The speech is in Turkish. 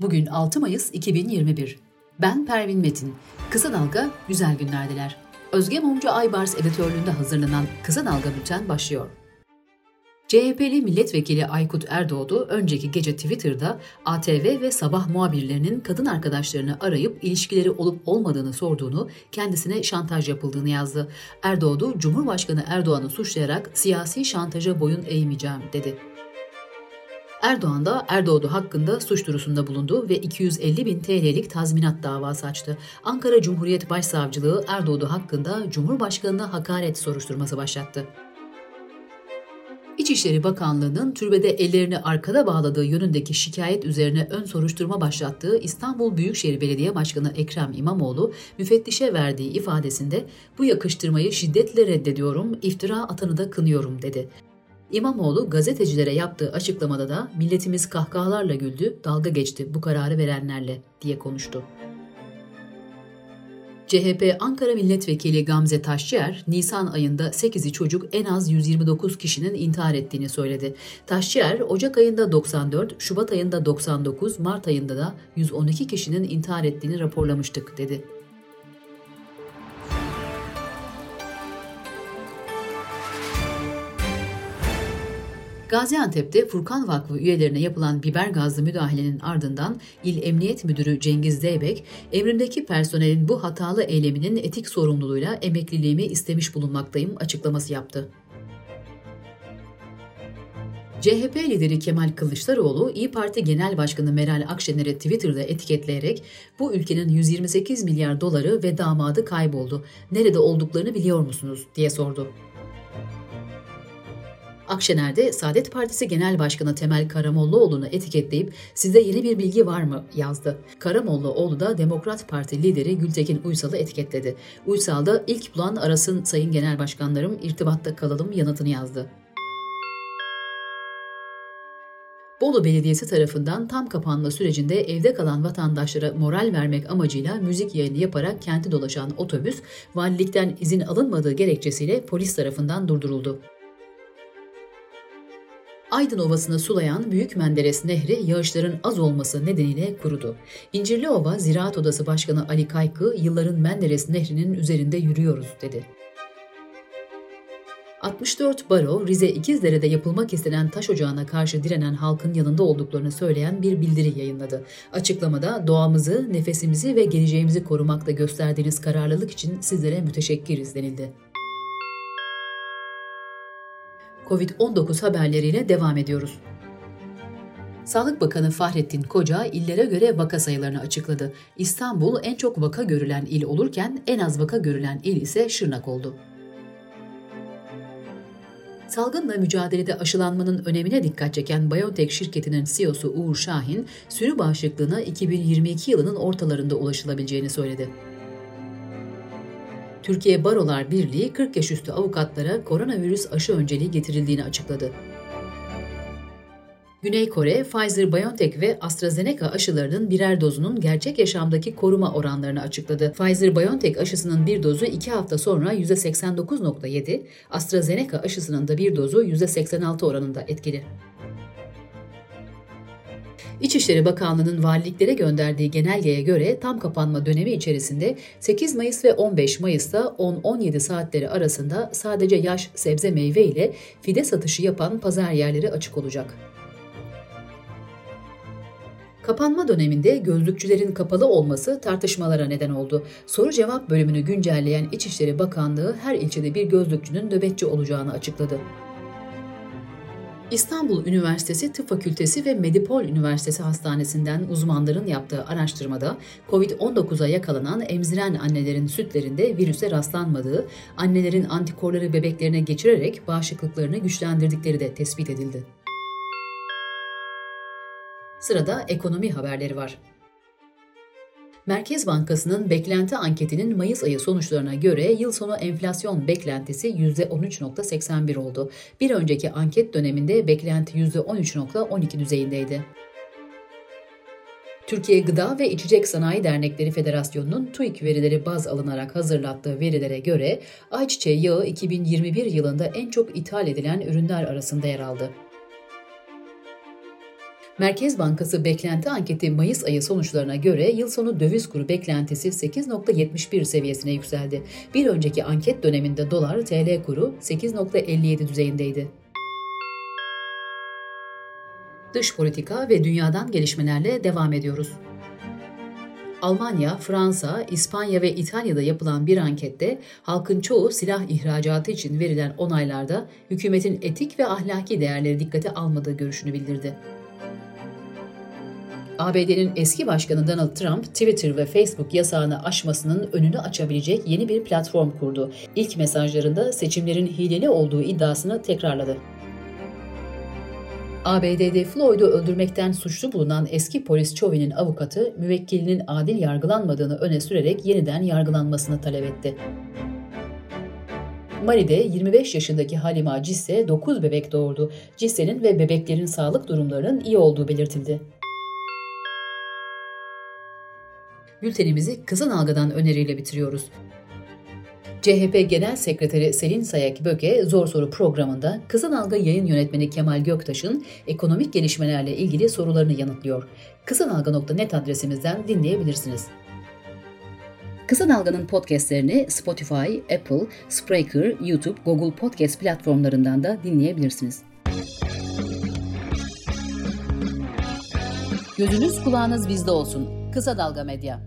Bugün 6 Mayıs 2021. Ben Pervin Metin. Kısa Dalga güzel günlerdiler. Özge Mumcu Aybars editörlüğünde hazırlanan Kısa Dalga Bülten başlıyor. CHP'li milletvekili Aykut Erdoğdu önceki gece Twitter'da ATV ve sabah muhabirlerinin kadın arkadaşlarını arayıp ilişkileri olup olmadığını sorduğunu, kendisine şantaj yapıldığını yazdı. Erdoğdu, Cumhurbaşkanı Erdoğan'ı suçlayarak siyasi şantaja boyun eğmeyeceğim dedi. Erdoğan da Erdoğdu hakkında suç duyurusunda bulundu ve 250 bin TL'lik tazminat davası açtı. Ankara Cumhuriyet Başsavcılığı Erdoğdu hakkında Cumhurbaşkanı'na hakaret soruşturması başlattı. İçişleri Bakanlığı'nın türbede ellerini arkada bağladığı yönündeki şikayet üzerine ön soruşturma başlattığı İstanbul Büyükşehir Belediye Başkanı Ekrem İmamoğlu müfettişe verdiği ifadesinde bu yakıştırmayı şiddetle reddediyorum, iftira atanı da kınıyorum dedi. İmamoğlu gazetecilere yaptığı açıklamada da milletimiz kahkahalarla güldü, dalga geçti bu kararı verenlerle diye konuştu. CHP Ankara Milletvekili Gamze Taşçıer, Nisan ayında 8'i çocuk en az 129 kişinin intihar ettiğini söyledi. Taşçıer, Ocak ayında 94, Şubat ayında 99, Mart ayında da 112 kişinin intihar ettiğini raporlamıştık dedi. Gaziantep'te Furkan Vakfı üyelerine yapılan biber gazlı müdahalenin ardından İl Emniyet Müdürü Cengiz Zeybek, emrindeki personelin bu hatalı eyleminin etik sorumluluğuyla emekliliğimi istemiş bulunmaktayım açıklaması yaptı. CHP lideri Kemal Kılıçdaroğlu, İyi Parti Genel Başkanı Meral Akşener'e Twitter'da etiketleyerek bu ülkenin 128 milyar doları ve damadı kayboldu. Nerede olduklarını biliyor musunuz diye sordu. Akşener'de Saadet Partisi Genel Başkanı Temel Karamollaoğlu'nu etiketleyip size yeni bir bilgi var mı yazdı. Karamollaoğlu da Demokrat Parti lideri Gültekin Uysal'ı etiketledi. Uysal da ilk bulan arasın sayın genel başkanlarım irtibatta kalalım yanıtını yazdı. Bolu Belediyesi tarafından tam kapanma sürecinde evde kalan vatandaşlara moral vermek amacıyla müzik yayını yaparak kenti dolaşan otobüs, valilikten izin alınmadığı gerekçesiyle polis tarafından durduruldu. Aydın Ovası'nı sulayan Büyük Menderes Nehri yağışların az olması nedeniyle kurudu. İncirliova Ziraat Odası Başkanı Ali Kaykı, yılların Menderes Nehri'nin üzerinde yürüyoruz dedi. 64 baro Rize İkizdere'de yapılmak istenen taş ocağına karşı direnen halkın yanında olduklarını söyleyen bir bildiri yayınladı. Açıklamada doğamızı, nefesimizi ve geleceğimizi korumakta gösterdiğiniz kararlılık için sizlere müteşekkiriz denildi. Covid-19 haberleriyle devam ediyoruz. Sağlık Bakanı Fahrettin Koca illere göre vaka sayılarını açıkladı. İstanbul en çok vaka görülen il olurken en az vaka görülen il ise Şırnak oldu. Salgınla mücadelede aşılanmanın önemine dikkat çeken BioNTech şirketinin CEO'su Uğur Şahin, sürü bağışıklığına 2022 yılının ortalarında ulaşılabileceğini söyledi. Türkiye Barolar Birliği 40 yaş üstü avukatlara koronavirüs aşı önceliği getirildiğini açıkladı. Güney Kore, Pfizer-BioNTech ve AstraZeneca aşılarının birer dozunun gerçek yaşamdaki koruma oranlarını açıkladı. Pfizer-BioNTech aşısının bir dozu 2 hafta sonra %89.7, AstraZeneca aşısının da bir dozu %86 oranında etkili. İçişleri Bakanlığı'nın valiliklere gönderdiği genelgeye göre tam kapanma dönemi içerisinde 8 Mayıs ve 15 Mayıs'ta 10-17 saatleri arasında sadece yaş, sebze, meyve ile fide satışı yapan pazar yerleri açık olacak. Kapanma döneminde gözlükçülerin kapalı olması tartışmalara neden oldu. Soru cevap bölümünü güncelleyen İçişleri Bakanlığı her ilçede bir gözlükçünün nöbetçi olacağını açıkladı. İstanbul Üniversitesi Tıp Fakültesi ve Medipol Üniversitesi Hastanesi'nden uzmanların yaptığı araştırmada COVID-19'a yakalanan emziren annelerin sütlerinde virüse rastlanmadığı, annelerin antikorları bebeklerine geçirerek bağışıklıklarını güçlendirdikleri de tespit edildi. Sırada ekonomi haberleri var. Merkez Bankası'nın beklenti anketinin Mayıs ayı sonuçlarına göre yıl sonu enflasyon beklentisi %13.81 oldu. Bir önceki anket döneminde beklenti %13.12 düzeyindeydi. Türkiye Gıda ve İçecek Sanayi Dernekleri Federasyonu'nun TÜİK verileri baz alınarak hazırlattığı verilere göre ayçiçeği yağı 2021 yılında en çok ithal edilen ürünler arasında yer aldı. Merkez Bankası beklenti anketi Mayıs ayı sonuçlarına göre yıl sonu döviz kuru beklentisi 8.71 seviyesine yükseldi. Bir önceki anket döneminde dolar TL kuru 8.57 düzeyindeydi. Dış politika ve dünyadan gelişmelerle devam ediyoruz. Almanya, Fransa, İspanya ve İtalya'da yapılan bir ankette halkın çoğu silah ihracatı için verilen onaylarda hükümetin etik ve ahlaki değerleri dikkate almadığı görüşünü bildirdi. ABD'nin eski başkanı Donald Trump, Twitter ve Facebook yasağını aşmasının önünü açabilecek yeni bir platform kurdu. İlk mesajlarında seçimlerin hileli olduğu iddiasını tekrarladı. ABD'de Floyd'u öldürmekten suçlu bulunan eski polis Chauvin'in avukatı, müvekkilinin adil yargılanmadığını öne sürerek yeniden yargılanmasını talep etti. Mali'de 25 yaşındaki Halima Cisse 9 bebek doğurdu. Cisse'nin ve bebeklerin sağlık durumlarının iyi olduğu belirtildi. Bültenimizi Kızıl Alga'dan öneriyle bitiriyoruz. CHP Genel Sekreteri Selin Sayak Böke Zor Soru programında Kızıl Alga yayın yönetmeni Kemal Göktaş'ın ekonomik gelişmelerle ilgili sorularını yanıtlıyor. Kızılalga.net adresimizden dinleyebilirsiniz. Kısa Dalga'nın podcastlerini Spotify, Apple, Spreaker, YouTube, Google Podcast platformlarından da dinleyebilirsiniz. Gözünüz kulağınız bizde olsun. Kısa Dalga Medya.